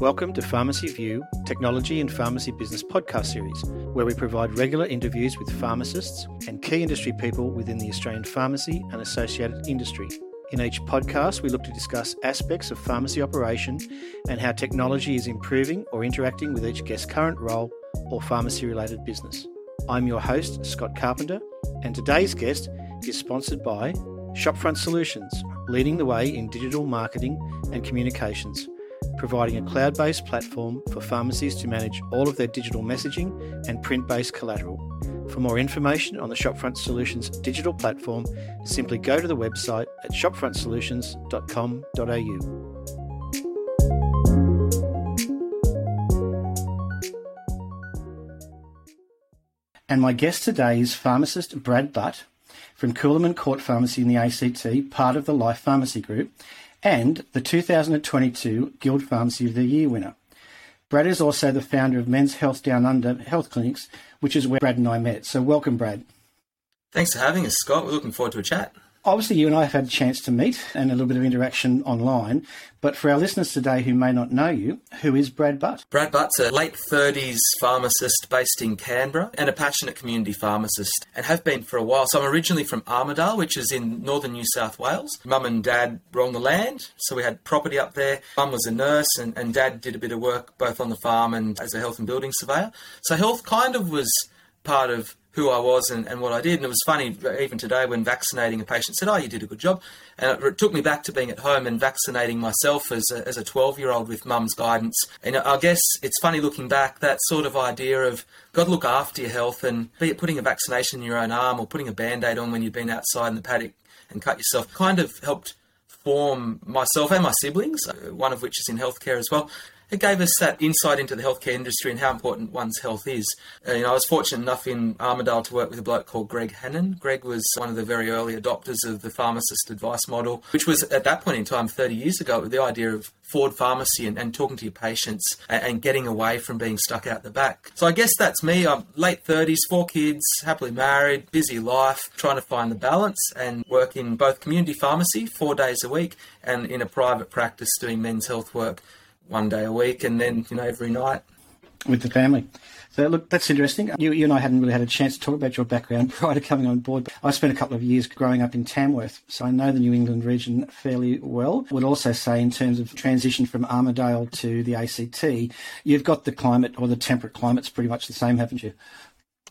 Welcome to Pharmacy View, Technology and Pharmacy Business podcast series, where we provide regular interviews with pharmacists and key industry people within the Australian pharmacy and associated industry. In each podcast, we look to discuss aspects of pharmacy operation and how technology is improving or interacting with each guest's current role or pharmacy related business. I'm your host, Scott Carpenter, and today's guest is sponsored by Shopfront Solutions, leading the way in digital marketing and communications providing a cloud based platform for pharmacies to manage all of their digital messaging and print based collateral. For more information on the Shopfront Solutions digital platform, simply go to the website at shopfrontsolutions.com.au. And my guest today is pharmacist Brad Butt from Coolamon Court Pharmacy in the ACT, part of the Life Pharmacy Group and the 2022 Guild Pharmacy of the Year winner. Brad is also the founder of Men's Health Down Under Health Clinics, which is where Brad and I met. So, welcome, Brad. Thanks for having us, Scott. We're looking forward to a chat obviously you and I have had a chance to meet and a little bit of interaction online. But for our listeners today who may not know you, who is Brad Butt? Brad Butt's a late 30s pharmacist based in Canberra and a passionate community pharmacist and have been for a while. So I'm originally from Armidale, which is in northern New South Wales. Mum and dad were on the land, so we had property up there. Mum was a nurse and, and dad did a bit of work both on the farm and as a health and building surveyor. So health kind of was part of who I was and, and what I did. And it was funny, even today, when vaccinating a patient said, Oh, you did a good job. And it, took me back to being at home and vaccinating myself as a, as a 12 year old with mum's guidance. And I guess it's funny looking back, that sort of idea of got to look after your health and be it putting a vaccination in your own arm or putting a band aid on when you've been outside in the paddock and cut yourself kind of helped form myself and my siblings, uh, one of which is in healthcare as well it gave us that insight into the healthcare industry and how important one's health is. Uh, you know, I was fortunate enough in Armidale to work with a bloke called Greg Hannon. Greg was one of the very early adopters of the pharmacist advice model, which was at that point in time, 30 years ago, the idea of forward pharmacy and, and talking to your patients and, and, getting away from being stuck out the back. So I guess that's me. I'm late 30s, four kids, happily married, busy life, trying to find the balance and work in both community pharmacy four days a week and in a private practice doing men's health work one day a week, and then you know every night with the family. So look, that's interesting. You, you and I hadn't really had a chance to talk about your background prior to coming on board. I spent a couple of years growing up in Tamworth, so I know the New England region fairly well. Would also say in terms of transition from Armidale to the ACT, you've got the climate or the temperate climate's pretty much the same, haven't you?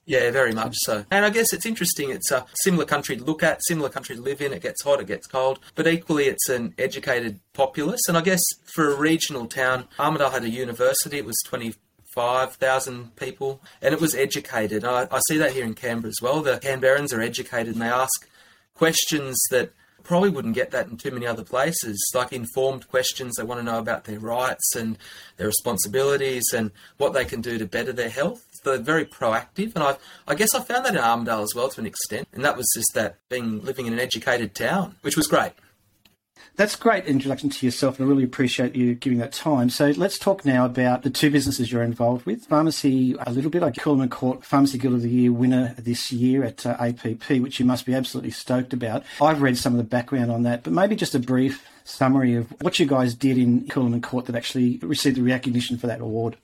Yeah, very much so. And I guess it's interesting. It's a similar country to look at, similar country to live in. It gets hot, it gets cold, but equally it's an educated populace. And I guess for a regional town, Armidale had a university. It was 25,000 people and it was educated. I, I see that here in Canberra as well. The Canberrans are educated and they ask questions that probably wouldn't get that in too many other places, like informed questions. They want to know about their rights and their responsibilities and what they can do to better their health they're very proactive, and I I guess I found that in Armidale as well to an extent, and that was just that being living in an educated town, which was great. That's great introduction to yourself, and I really appreciate you giving that time. So let's talk now about the two businesses you're involved with. Pharmacy, a little bit. I Coolamon Court Pharmacy Guild of the Year winner this year at uh, APP, which you must be absolutely stoked about. I've read some of the background on that, but maybe just a brief summary of what you guys did in Coolamon Court that actually received the recognition for that award.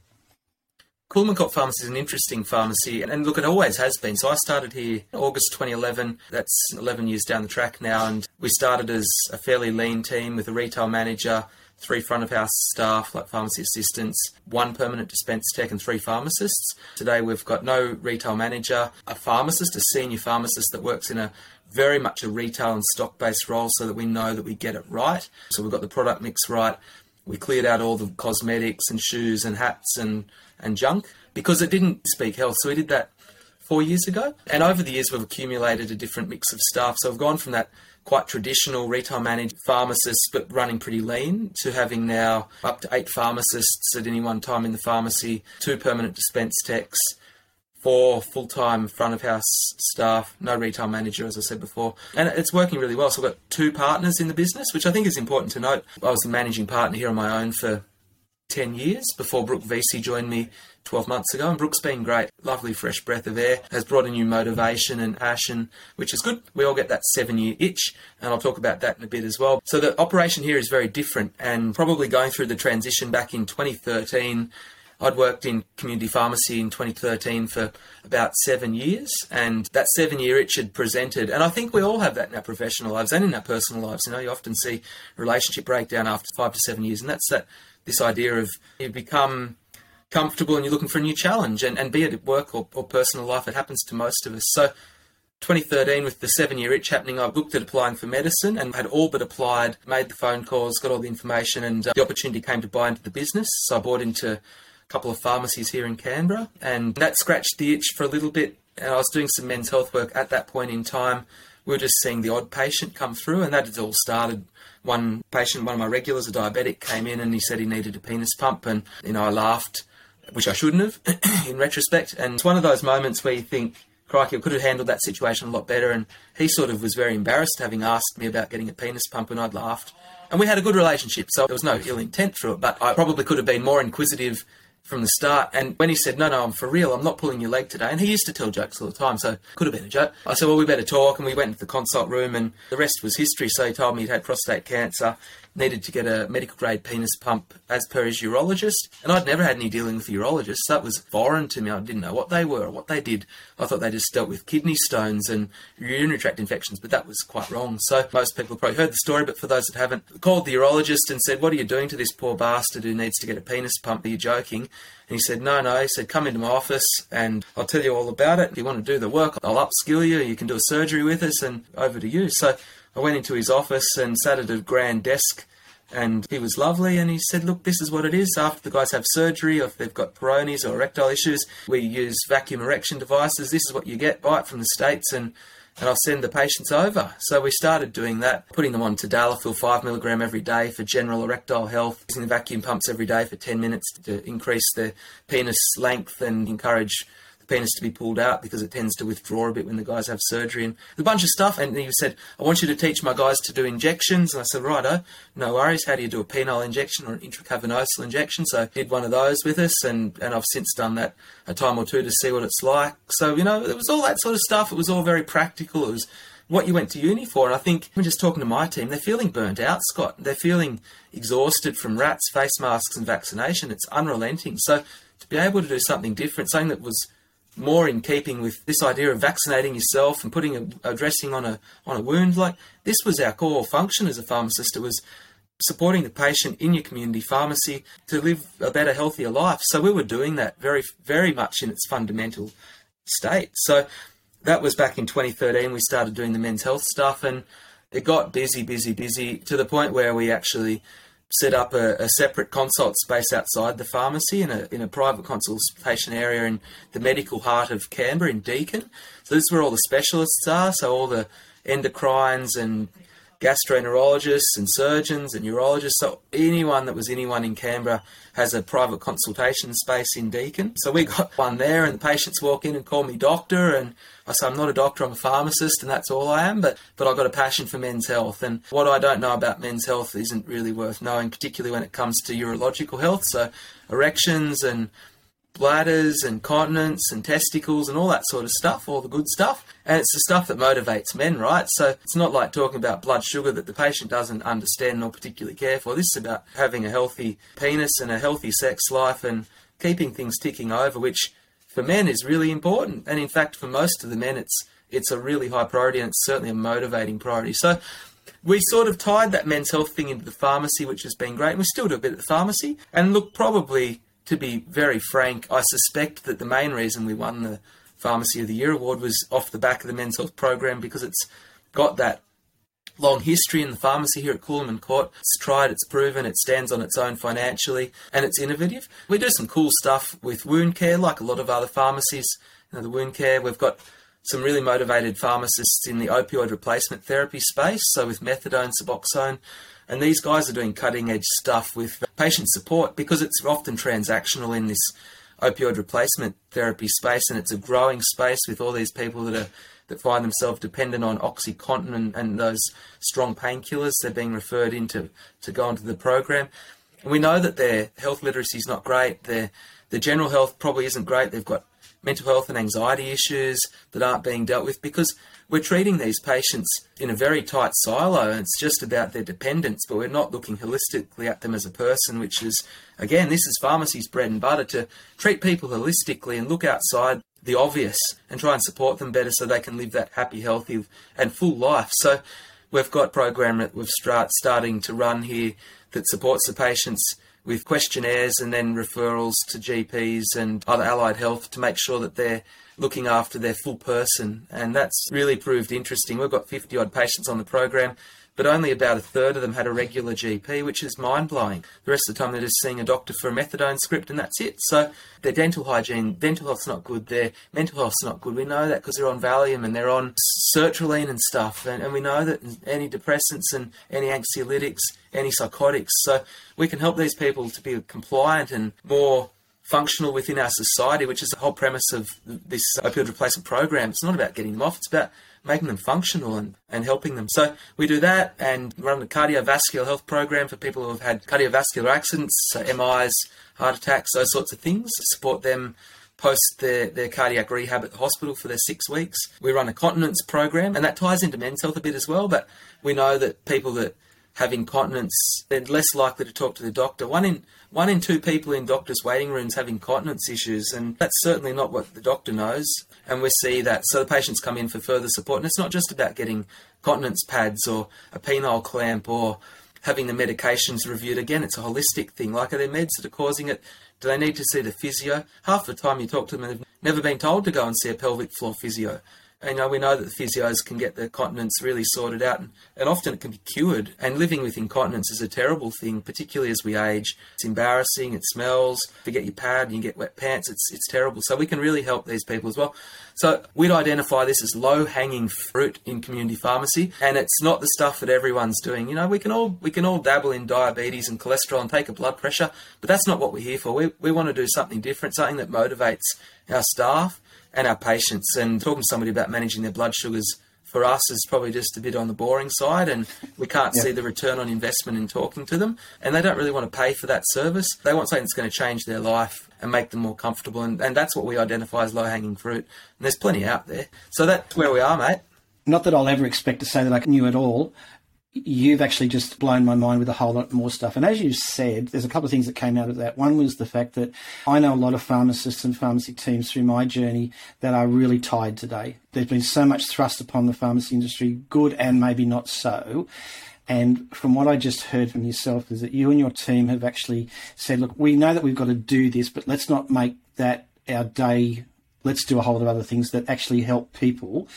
Coolamon Court Pharmacy is an interesting pharmacy, and look, it always has been. So I started here in August 2011. That's 11 years down the track now, and we started as a fairly lean team with a retail manager, three front of house staff like pharmacy assistants, one permanent dispense tech, and three pharmacists. Today we've got no retail manager, a pharmacist, a senior pharmacist that works in a very much a retail and stock based role so that we know that we get it right. So we've got the product mix right. We cleared out all the cosmetics and shoes and hats and and junk because it didn't speak health. So we did that four years ago. And over the years, we've accumulated a different mix of staff. So I've gone from that quite traditional retail managed pharmacist, but running pretty lean, to having now up to eight pharmacists at any one time in the pharmacy, two permanent dispense techs, four full time front of house staff, no retail manager, as I said before. And it's working really well. So I've got two partners in the business, which I think is important to note. I was the managing partner here on my own for 10 years before Brooke Vesey joined me 12 months ago. And Brooke's been great, lovely fresh breath of air, has brought a new motivation and passion, which is good. We all get that seven year itch, and I'll talk about that in a bit as well. So the operation here is very different, and probably going through the transition back in 2013 I'd worked in community pharmacy in 2013 for about seven years, and that seven year itch had presented. And I think we all have that in our professional lives and in our personal lives. You know, you often see relationship breakdown after five to seven years, and that's that this idea of you become comfortable and you're looking for a new challenge, and, and be it at work or, or personal life, it happens to most of us. So 2013, with the seven year itch happening, I looked at applying for medicine and had all but applied, made the phone calls, got all the information, and uh, the opportunity came to buy into the business. So I bought into couple of pharmacies here in Canberra, and that scratched the itch for a little bit. And I was doing some men's health work at that point in time. We were just seeing the odd patient come through, and that had all started. One patient, one of my regulars, a diabetic, came in and he said he needed a penis pump, and you know I laughed, which I shouldn't have, in retrospect. And it's one of those moments where you think, crikey, I could have handled that situation a lot better. And he sort of was very embarrassed having asked me about getting a penis pump, and I'd laughed. And we had a good relationship, so there was no ill intent through it, but I probably could have been more inquisitive from the start. And when he said, No, no, I'm for real, I'm not pulling your leg today. And he used to tell jokes all the time, so could have been a joke. I said, Well, we better talk. And we went into the consult room, and the rest was history. So he told me he'd had prostate cancer needed to get a medical grade penis pump as per his urologist. And I'd never had any dealing with urologists. That was foreign to me. I didn't know what they were or what they did. I thought they just dealt with kidney stones and urinary tract infections, but that was quite wrong. So most people probably heard the story, but for those that haven't, called the urologist and said, What are you doing to this poor bastard who needs to get a penis pump? Are you joking? And he said, No, no. He said, Come into my office and I'll tell you all about it. If you want to do the work, I'll upskill you. You can do a surgery with us and over to you. So I went into his office and sat at a grand desk and he was lovely and he said look this is what it is after the guys have surgery or if they've got Peyronie's or erectile issues we use vacuum erection devices this is what you get right from the states and and I'll send the patients over. So we started doing that, putting them on tadalafil 5 milligram every day for general erectile health, using the vacuum pumps every day for 10 minutes to increase the penis length and encourage penis to be pulled out because it tends to withdraw a bit when the guys have surgery and a bunch of stuff. And he said, I want you to teach my guys to do injections. And I said, righto, no worries. How do you do a penile injection or an intracavernosal injection? So did one of those with us and, and I've since done that a time or two to see what it's like. So, you know, it was all that sort of stuff. It was all very practical. It was what you went to uni for. And I think I'm just talking to my team, they're feeling burnt out, Scott. They're feeling exhausted from RATs, face masks, and vaccination. It's unrelenting. So to be able to do something different, something that was more in keeping with this idea of vaccinating yourself and putting a, a, dressing on a on a wound. Like this was our core function as a pharmacist. It was supporting the patient in your community pharmacy to live a better, healthier life. So we were doing that very, very much in its fundamental state. So that was back in 2013. We started doing the men's health stuff, and it got busy, busy, busy to the point where we actually set up a, a, separate consult space outside the pharmacy in a, in a private consultation area in the medical heart of Canberra in Deakin. So this is where all the specialists are. So all the endocrines and gastroenterologists and surgeons and neurologists. So anyone that was anyone in Canberra has a private consultation space in Deakin. So we got one there, and the patients walk in and call me doctor, and I say I'm not a doctor, I'm a pharmacist, and that's all I am. But but I've got a passion for men's health, and what I don't know about men's health isn't really worth knowing, particularly when it comes to urological health. So erections and bladders and continence and testicles and all that sort of stuff, all the good stuff. And it's the stuff that motivates men, right? So it's not like talking about blood sugar that the patient doesn't understand nor particularly care for. This is about having a healthy penis and a healthy sex life and keeping things ticking over, which for men is really important. And in fact, for most of the men, it's it's a really high priority and it's certainly a motivating priority. So we sort of tied that men's health thing into the pharmacy, which has been great. And we still do a bit at the pharmacy. And look, probably to be very frank, I suspect that the main reason we won the Pharmacy of the Year award was off the back of the men's health program because it's got that long history in the pharmacy here at Coolamon Court. It's tried, it's proven, it stands on its own financially, and it's innovative. We do some cool stuff with wound care, like a lot of other pharmacies. You know, the wound care, we've got some really motivated pharmacists in the opioid replacement therapy space, so with methadone, suboxone, and these guys are doing cutting edge stuff with patient support because it's often transactional in this opioid replacement therapy space, and it's a growing space with all these people that are that find themselves dependent on OxyContin and, and those strong painkillers. They're being referred into to, go into the program. And we know that their health literacy is not great. Their their general health probably isn't great. They've got mental health and anxiety issues that aren't being dealt with because we're treating these patients in a very tight silo and it's just about their dependence, but we're not looking holistically at them as a person, which is, again, this is pharmacy's bread and butter to treat people holistically and look outside the obvious and try and support them better so they can live that happy, healthy, and full life. So we've got program that we've start, starting to run here that supports the patients with questionnaires and then referrals to GPs and other allied health to make sure that they're looking after their full person. And that's really proved interesting. We've got 50 odd patients on the program but only about a third of them had a regular GP, which is mind blowing. The rest of the time they're just seeing a doctor for a methadone script and that's it. So their dental hygiene, dental health's not good, their mental health's not good. We know that because they're on Valium and they're on sertraline and stuff, and, and we know that antidepressants and any anxiolytics, antipsychotics. So we can help these people to be compliant and more functional within our society, which is the whole premise of this opioid replacement program. It's not about getting them off, it's about making them functional and, and helping them. So we do that and run a cardiovascular health program for people who have had cardiovascular accidents, so MIs, heart attacks, those sorts of things, support them post their, their cardiac rehab at the hospital for their six weeks. We run a continence program, and that ties into men's health a bit as well, but we know that people that have incontinence, they're less likely to talk to the doctor. One in one in two people in doctors' waiting rooms have incontinence issues, and that's certainly not what the doctor knows. And we see that. So the patients come in for further support, and it's not just about getting continence pads or a penile clamp or having the medications reviewed. Again, it's a holistic thing. Like, are there meds that are causing it? Do they need to see the physio? Half the time you talk to them, they've never been told to go and see a pelvic floor physio. You know, we know that physios can get the continence really sorted out, and, and often it can be cured. And living with incontinence is a terrible thing, particularly as we age. It's embarrassing, it smells. Forget your pad, and you get wet pants. It's it's terrible. So we can really help these people as well. So we'd identify this as low hanging fruit in community pharmacy, and it's not the stuff that everyone's doing. You know, we can all we can all dabble in diabetes and cholesterol and take a blood pressure, but that's not what we're here for. We we want to do something different, something that motivates our staff and our patients. And talking to somebody about managing their blood sugars for us is probably just a bit on the boring side, and we can't see the return on investment in talking to them. And they don't really want to pay for that service. They want something that's going to change their life and make them more comfortable. And, and that's what we identify as low hanging fruit. And there's plenty out there. So that's where we are, mate. Not that I'll ever expect to say that I knew it all, you've actually just blown my mind with a whole lot more stuff. And as you said, there's a couple of things that came out of that. One was the fact that I know a lot of pharmacists and pharmacy teams through my journey that are really tired today. There's been so much thrust upon the pharmacy industry, good and maybe not so. And from what I just heard from yourself, is that you and your team have actually said, look, we know that we've got to do this, but let's not make that our day. Let's do a whole lot of other things that actually help people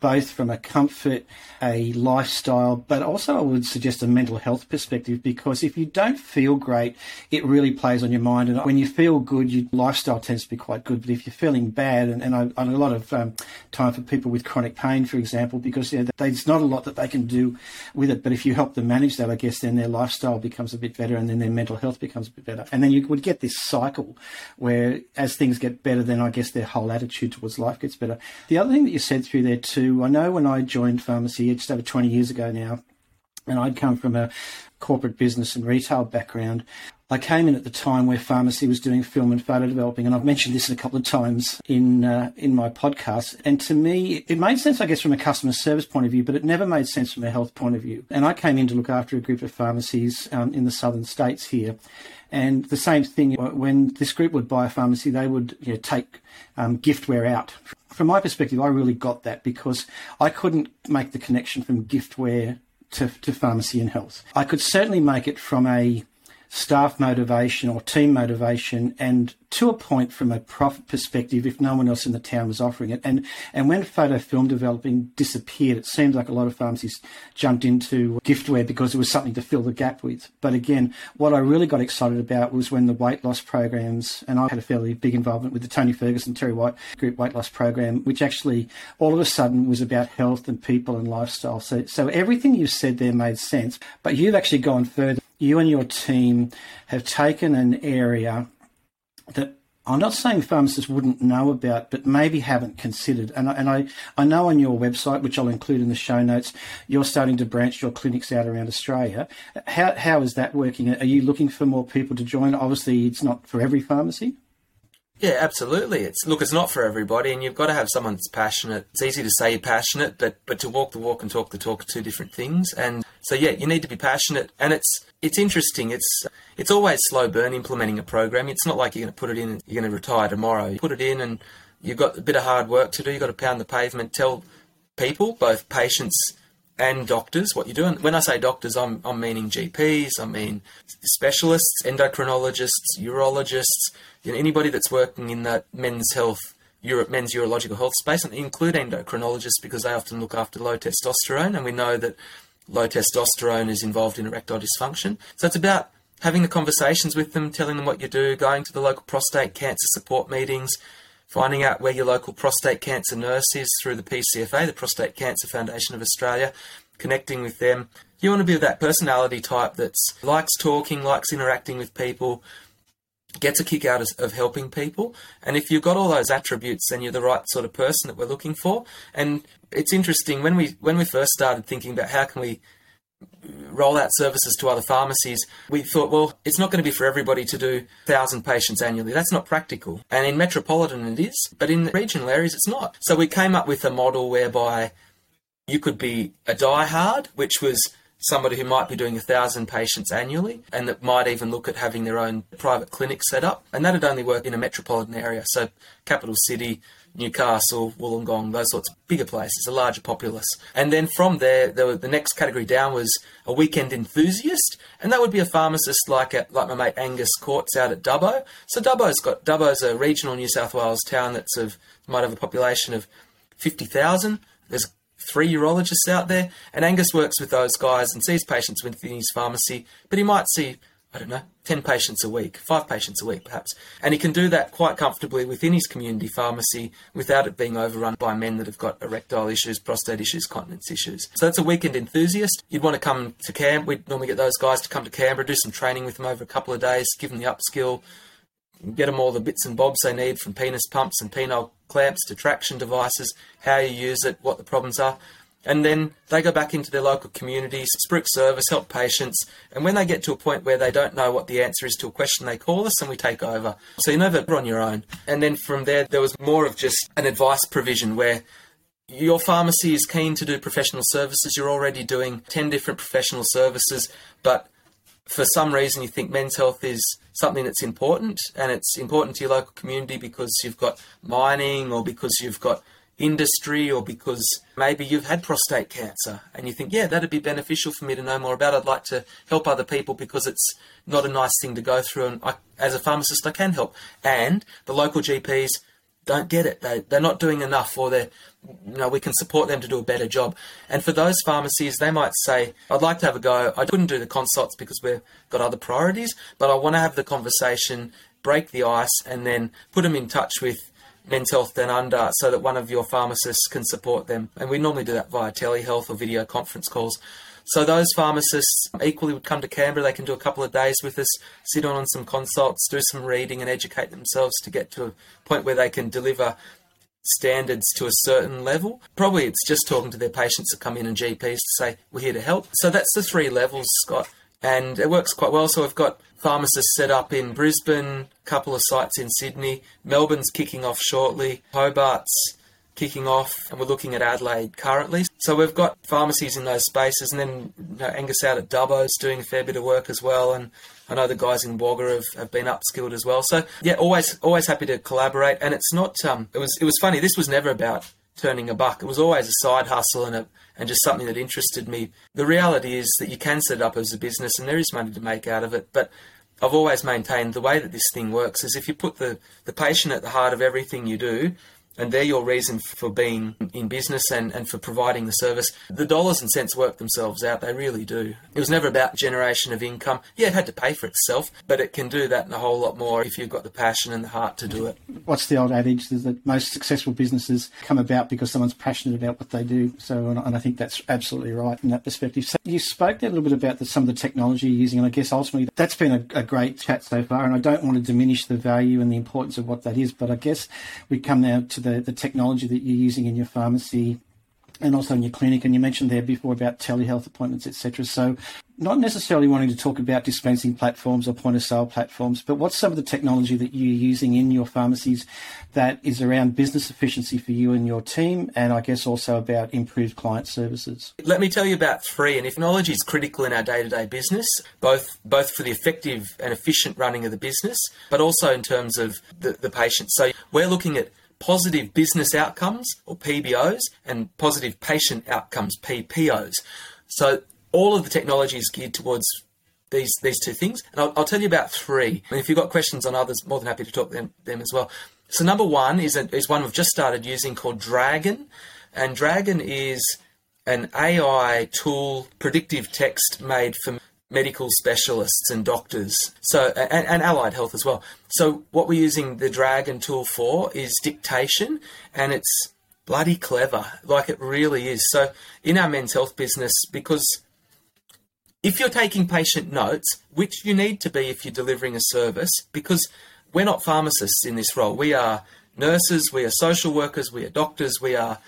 both from a comfort, a lifestyle, but also I would suggest a mental health perspective because if you don't feel great, it really plays on your mind. And when you feel good, your lifestyle tends to be quite good. But if you're feeling bad, and, and I, I a lot of um, time for people with chronic pain, for example, because you know, there's not a lot that they can do with it. But if you help them manage that, I guess then their lifestyle becomes a bit better and then their mental health becomes a bit better. And then you would get this cycle where as things get better, then I guess their whole attitude towards life gets better. The other thing that you said through there too I know when I joined pharmacy just over 20 years ago now, and I'd come from a corporate business and retail background. I came in at the time where pharmacy was doing film and photo developing, and I've mentioned this a couple of times in uh, in my podcast. And to me, it made sense, I guess, from a customer service point of view, but it never made sense from a health point of view. And I came in to look after a group of pharmacies um, in the southern states here, and the same thing when this group would buy a pharmacy, they would you know, take um, giftware out from my perspective, I really got that because I couldn't make the connection from giftware to, to pharmacy and health. I could certainly make it from a staff motivation or team motivation and to a point from a profit perspective if no one else in the town was offering it. And and when photo film developing disappeared, it seemed like a lot of pharmacies jumped into giftware because it was something to fill the gap with. But again, what I really got excited about was when the weight loss programs, and I had a fairly big involvement with the Tony Ferguson, Terry White group weight loss program, which actually all of a sudden was about health and people and lifestyle. So so everything you said there made sense, but you've actually gone further. You and your team have taken an area that I'm not saying pharmacists wouldn't know about, but maybe haven't considered. And I, and I, I know on your website, which I'll include in the show notes, you're starting to branch your clinics out around Australia. How, how is that working? Are you looking for more people to join? Obviously, it's not for every pharmacy. Yeah, absolutely. It's look, it's not for everybody, and you've got to have someone that's passionate. It's easy to say you're passionate, but but to walk the walk and talk the talk are two different things. And so yeah, you need to be passionate, and it's it's interesting. It's it's always slow burn implementing a program. It's not like you're going to put it in and you're going to retire tomorrow. You put it in, and you've got a bit of hard work to do. You've got to pound the pavement. Tell people, both patients and doctors what you do. And when I say doctors, I'm, I'm meaning GPs, I mean specialists, endocrinologists, urologists, you know, anybody that's working in that men's health, Europe, men's urological health space, and include endocrinologists because they often look after low testosterone, and we know that low testosterone is involved in erectile dysfunction. So it's about having the conversations with them, telling them what you do, going to the local prostate cancer support meetings, finding out where your local prostate cancer nurse is through the PCFA, the Prostate Cancer Foundation of Australia, connecting with them. You want to be of that personality type that likes talking, likes interacting with people, gets a kick out of, of, helping people. And if you've got all those attributes, then you're the right sort of person that we're looking for. And it's interesting when we when we first started thinking about how can we roll out services to other pharmacies, we thought, well, it's not going to be for everybody to do 1,000 patients annually. That's not practical. And in metropolitan it is, but in the regional areas it's not. So we came up with a model whereby you could be a diehard, which was somebody who might be doing a thousand patients annually and that might even look at having their own private clinic set up. And that'd only work in a metropolitan area. So capital city, Newcastle, Wollongong, those sorts of bigger places, a larger populace. And then from there, the, the next category down was a weekend enthusiast, and that would be a pharmacist like a, like my mate Angus Courts out at Dubbo. So Dubbo's got Dubbo's a regional New South Wales town that's of might have a population of fifty thousand. There's three urologists out there, and Angus works with those guys and sees patients within his pharmacy, but he might see I don't know, 10 patients a week, five patients a week perhaps. And he can do that quite comfortably within his community pharmacy without it being overrun by men that have got erectile issues, prostate issues, continence issues. So that's a weekend enthusiast. You'd want to come to camp. We'd normally get those guys to come to Canberra, do some training with them over a couple of days, give them the upskill, get them all the bits and bobs they need from penis pumps and penile clamps to traction devices, how you use it, what the problems are and then they go back into their local communities, spruik service, help patients, and when they get to a point where they don't know what the answer is to a question, they call us and we take over. So you're never on your own. And then from there, there was more of just an advice provision where your pharmacy is keen to do professional services. You're already doing 10 different professional services, but for some reason you think men's health is something that's important and it's important to your local community because you've got mining or because you've got industry or because maybe you've had prostate cancer and you think, yeah, that'd be beneficial for me to know more about. I'd like to help other people because it's not a nice thing to go through. And I, as a pharmacist, I can help. And the local GPs don't get it. They, they're not doing enough or they're, you know, we can support them to do a better job. And for those pharmacies, they might say, I'd like to have a go. I couldn't do the consults because we've got other priorities, but I want to have the conversation, break the ice, and then put them in touch with Men's Health Down Under so that one of your pharmacists can support them. And we normally do that via telehealth or video conference calls. So those pharmacists equally would come to Canberra. They can do a couple of days with us, sit on on some consults, do some reading, and educate themselves to get to a point where they can deliver standards to a certain level. Probably it's just talking to their patients that come in and GPs to say, we're here to help. So that's the three levels, Scott. And it works quite well. So we've got pharmacists set up in Brisbane, a couple of sites in Sydney. Melbourne's kicking off shortly. Hobart's kicking off, and we're looking at Adelaide currently. So we've got pharmacies in those spaces, and then you know, Angus out at Dubbo's doing a fair bit of work as well, and I know the guys in Wagga have, have been upskilled as well. So yeah, always always happy to collaborate, and it's not. Um, it was it was funny. This was never about turning a buck. It was always a side hustle and a and just something that interested me. The reality is that you can set it up as a business and there is money to make out of it, but I've always maintained the way that this thing works is if you put the, the patient at the heart of everything you do, and they're your reason for being in business and, and for providing the service, the dollars and cents work themselves out. They really do. It was never about generation of income. Yeah, it had to pay for itself, but it can do that and a whole lot more if you've got the passion and the heart to do it. What's the old adage that most successful businesses come about because someone's passionate about what they do? So, and I think that's absolutely right in that perspective. So you spoke a little bit about the, some of the technology you're using, and I guess ultimately that's been a, a great chat so far. And I don't want to diminish the value and the importance of what that is, but I guess we come now to the, the technology that you're using in your pharmacy and also in your clinic. And you mentioned there before about telehealth appointments, etc. So, not necessarily wanting to talk about dispensing platforms or point of sale platforms, but what's some of the technology that you're using in your pharmacies that is around business efficiency for you and your team, and I guess also about improved client services? Let me tell you about three. And if technology is critical in our day-to-day business, both both for the effective and efficient running of the business, but also in terms of the, the patient. So we're looking at positive business outcomes or PBOs and positive patient outcomes PPOs. So all of the technology is geared towards these these two things, and I'll, I'll tell you about three. And if you've got questions on others, more than happy to talk them them as well. So number one is a, is one we've just started using called Dragon, and Dragon is an AI tool, predictive text made for medical specialists and doctors, so and, and, allied health as well. So what we're using the Dragon tool for is dictation, and it's bloody clever, like it really is. So in our men's health business, because if you're taking patient notes, which you need to be if you're delivering a service, because we're not pharmacists in this role, we are nurses, we are social workers, we are doctors, we are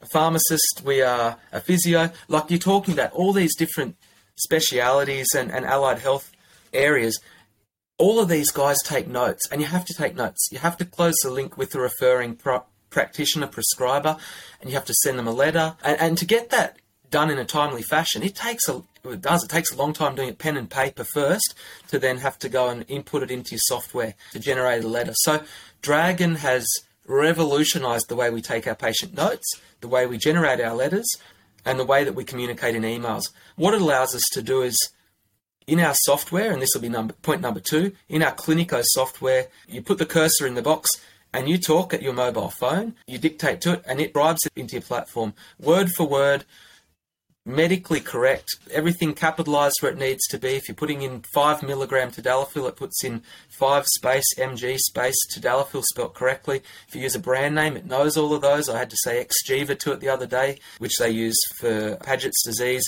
a pharmacist, we are a physio. Like you're talking about all these different specialities and, and allied health areas, all of these guys take notes, and you have to take notes. You have to close the link with the referring pro- practitioner, prescriber, and you have to send them a letter. And, and to get that done in a timely fashion, it takes a it does. It takes a long time doing it pen and paper first to then have to go and input it into your software to generate a letter. So Dragon has revolutionized the way we take our patient notes, the way we generate our letters, and the way that we communicate in emails. What it allows us to do is in our software, and this will be number, point number two, in our Cliniko software, you put the cursor in the box and you talk at your mobile phone, you dictate to it, and it drives it into your platform, word for word, medically correct, everything capitalized where it needs to be. If you're putting in 5 milligram tadalafil, it puts in 5 space mg space tadalafil spelt correctly. If you use a brand name, it knows all of those. I had to say Xgeva to it the other day, which they use for Paget's disease.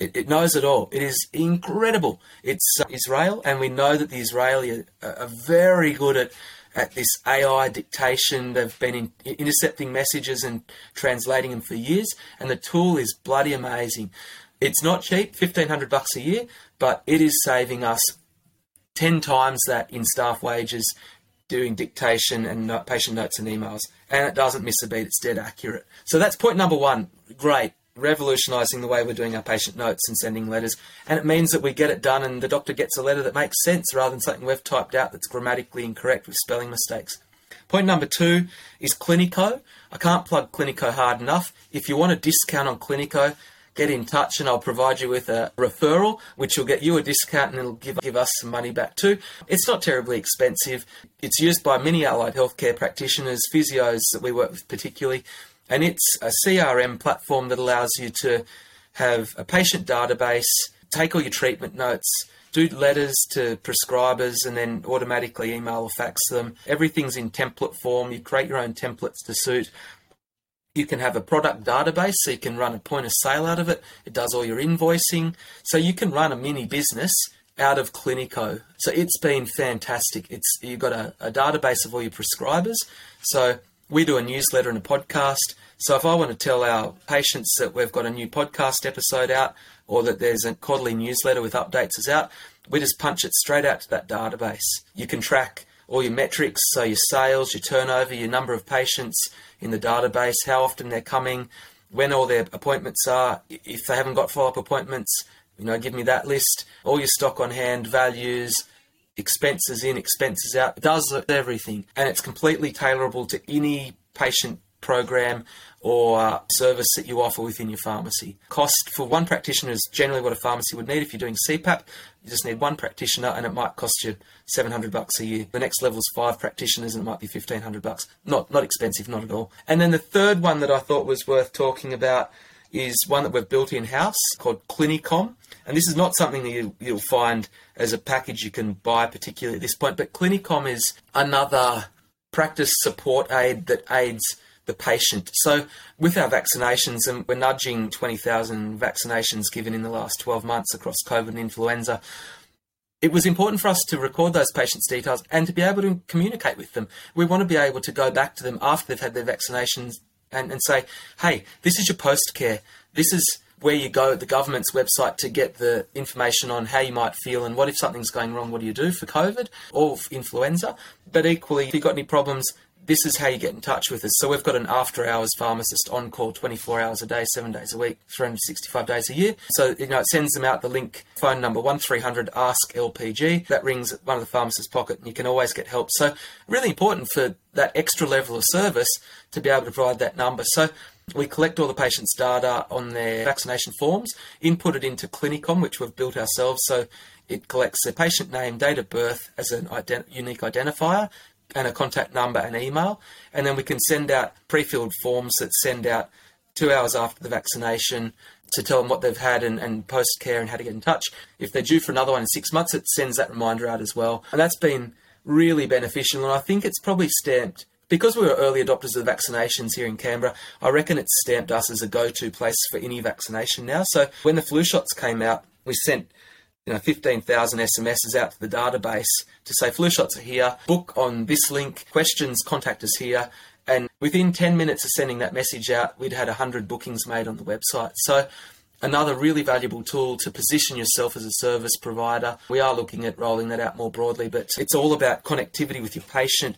It, it, knows it all. It is incredible. It's uh, Israel, and we know that the Israeli are, are very good at at this AI dictation. They've been in, intercepting messages and translating them for years, and the tool is bloody amazing. It's not cheap, fifteen hundred bucks a year, but it is saving us ten times that in staff wages doing dictation and patient notes and emails, and it doesn't miss a beat. It's dead accurate. So that's point number one. Great revolutionising the way we're doing our patient notes and sending letters. And it means that we get it done and the doctor gets a letter that makes sense rather than something we've typed out that's grammatically incorrect with spelling mistakes. Point number two is Cliniko. I can't plug Cliniko hard enough. If you want a discount on Cliniko, get in touch and I'll provide you with a referral, which will get you a discount and it'll give, give us some money back too. It's not terribly expensive. It's used by many allied healthcare practitioners, physios that we work with particularly and it's a CRM platform that allows you to have a patient database, take all your treatment notes, do letters to prescribers, and then automatically email or fax them. Everything's in template form. You create your own templates to suit. You can have a product database, so you can run a point of sale out of it. It does all your invoicing. So you can run a mini business out of Cliniko. So it's been fantastic. It's you've got a, a database of all your prescribers. So we do a newsletter and a podcast. So if I want to tell our patients that we've got a new podcast episode out or that there's a quarterly newsletter with updates is out, we just punch it straight out to that database. You can track all your metrics, so your sales, your turnover, your number of patients in the database, how often they're coming, when all their appointments are. If they haven't got follow up appointments, you know, give me that list. All your stock on hand values, expenses in, expenses out. Does everything, and it's completely tailorable to any patient program or service that you offer within your pharmacy. Cost for one practitioner is generally what a pharmacy would need. If you're doing CPAP, you just need one practitioner and it might cost you 700 bucks a year. The next level is five practitioners and it might be 1500 bucks. Not, not expensive, not at all. And then the third one that I thought was worth talking about is one that we've built in house called Clinicom. And this is not something that you, you'll find as a package you can buy, particularly at this point, but Clinicom is another practice support aid that aids the patient. So, with our vaccinations, and we're nudging 20,000 vaccinations given in the last 12 months across COVID and influenza, it was important for us to record those patients' details and to be able to communicate with them. We want to be able to go back to them after they've had their vaccinations and, and say, hey, this is your post care. This is where you go at the government's website to get the information on how you might feel and what if something's going wrong, what do you do for COVID or influenza. But equally, if you've got any problems, this is how you get in touch with us. So we've got an after hours pharmacist on call 24 hours a day, seven days a week, 365 days a year. So, you know, it sends them out the link, phone number 1300 ask LPG. That rings at one of the pharmacist's pocket and you can always get help. So really important for that extra level of service to be able to provide that number. So we collect all the patient's data on their vaccination forms, input it into Clinicom, which we've built ourselves. So it collects the patient name, date of birth as an ident- unique identifier, and a contact number and email. And then we can send out pre filled forms that send out two hours after the vaccination to tell them what they've had and, and post care and how to get in touch. If they're due for another one in six months, it sends that reminder out as well. And that's been really beneficial. And I think it's probably stamped because we were early adopters of the vaccinations here in Canberra, I reckon it's stamped us as a go-to place for any vaccination now. So when the flu shots came out, we sent you know 15,000 SMSs out to the database to say flu shots are here, book on this link, questions, contact us here. And within 10 minutes of sending that message out, we'd had 100 bookings made on the website. So another really valuable tool to position yourself as a service provider. We are looking at rolling that out more broadly, but it's all about connectivity with your patient,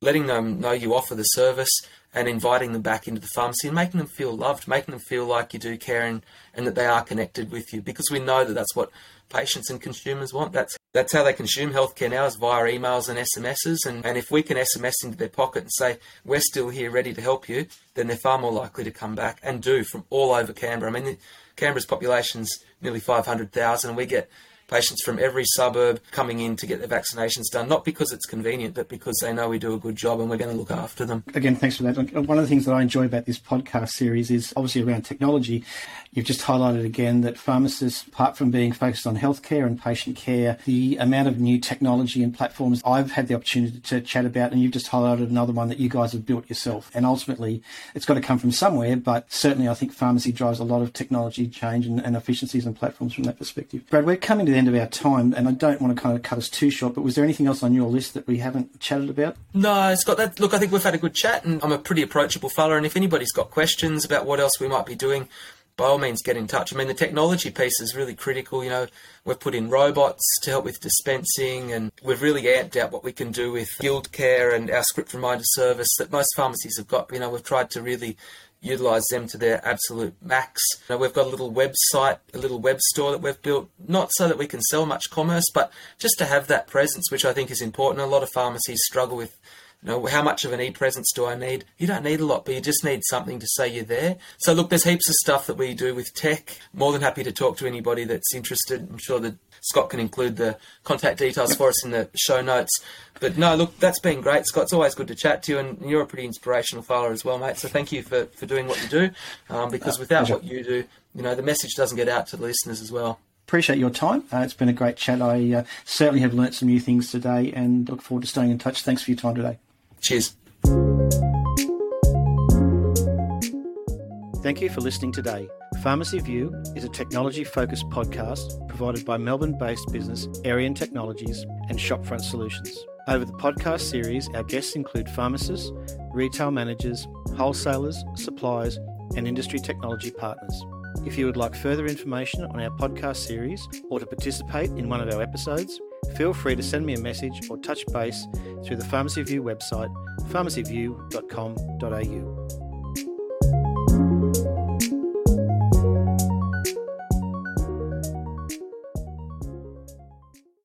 letting them know you offer the service and inviting them back into the pharmacy and making them feel loved, making them feel like you do care and, and that they are connected with you because we know that that's what patients and consumers want. That's that's how they consume healthcare now is via emails and SMSs. And, and if we can SMS into their pocket and say, we're still here ready to help you, then they're far more likely to come back and do from all over Canberra. I mean, Canberra's population's nearly 500,000 and we get patients from every suburb coming in to get their vaccinations done, not because it's convenient, but because they know we do a good job and we're going to look after them. Again, thanks for that. One of the things that I enjoy about this podcast series is obviously around technology. You've just highlighted again that pharmacists, apart from being focused on healthcare and patient care, the amount of new technology and platforms I've had the opportunity to chat about, and you've just highlighted another one that you guys have built yourself. And ultimately, it's got to come from somewhere, but certainly I think pharmacy drives a lot of technology change and, and efficiencies and platforms from that perspective. Brad, we're coming to the end of our time, and I don't want to kind of cut us too short, but was there anything else on your list that we haven't chatted about? No, Scott, that, look, I think we've had a good chat, and I'm a pretty approachable fella, and if anybody's got questions about what else we might be doing, by all means get in touch. I mean, the technology piece is really critical. You know, we've put in robots to help with dispensing, and we've really amped out what we can do with guild care and our script reminder service that most pharmacies have got. You know, we've tried to really utilize them to their absolute max. We've got a little website, a little web store that we've built, not so that we can sell much commerce, but just to have that presence, which I think is important. A lot of pharmacies struggle with you know, how much of an e-presence do I need? You don't need a lot, but you just need something to say you're there. So look, there's heaps of stuff that we do with tech. More than happy to talk to anybody that's interested. I'm sure that Scott can include the contact details for us in the show notes. But no, look, that's been great, Scott. It's always good to chat to you, and you're a pretty inspirational fella as well, mate. So thank you for, for doing what you do, um, because uh, without what you do, you know, the message doesn't get out to the listeners as well appreciate your time. Uh, it's been a great chat. I uh, certainly have learnt some new things today and look forward to staying in touch. Thanks for your time today. Cheers. Thank you for listening today. Pharmacy View is a technology focused podcast provided by Melbourne based business Arian Technologies and Shopfront Solutions. Over the podcast series, our guests include pharmacists, retail managers, wholesalers, suppliers, and industry technology partners. If you would like further information on our podcast series or to participate in one of our episodes, feel free to send me a message or touch base through the Pharmacy View website, pharmacyview.com.au.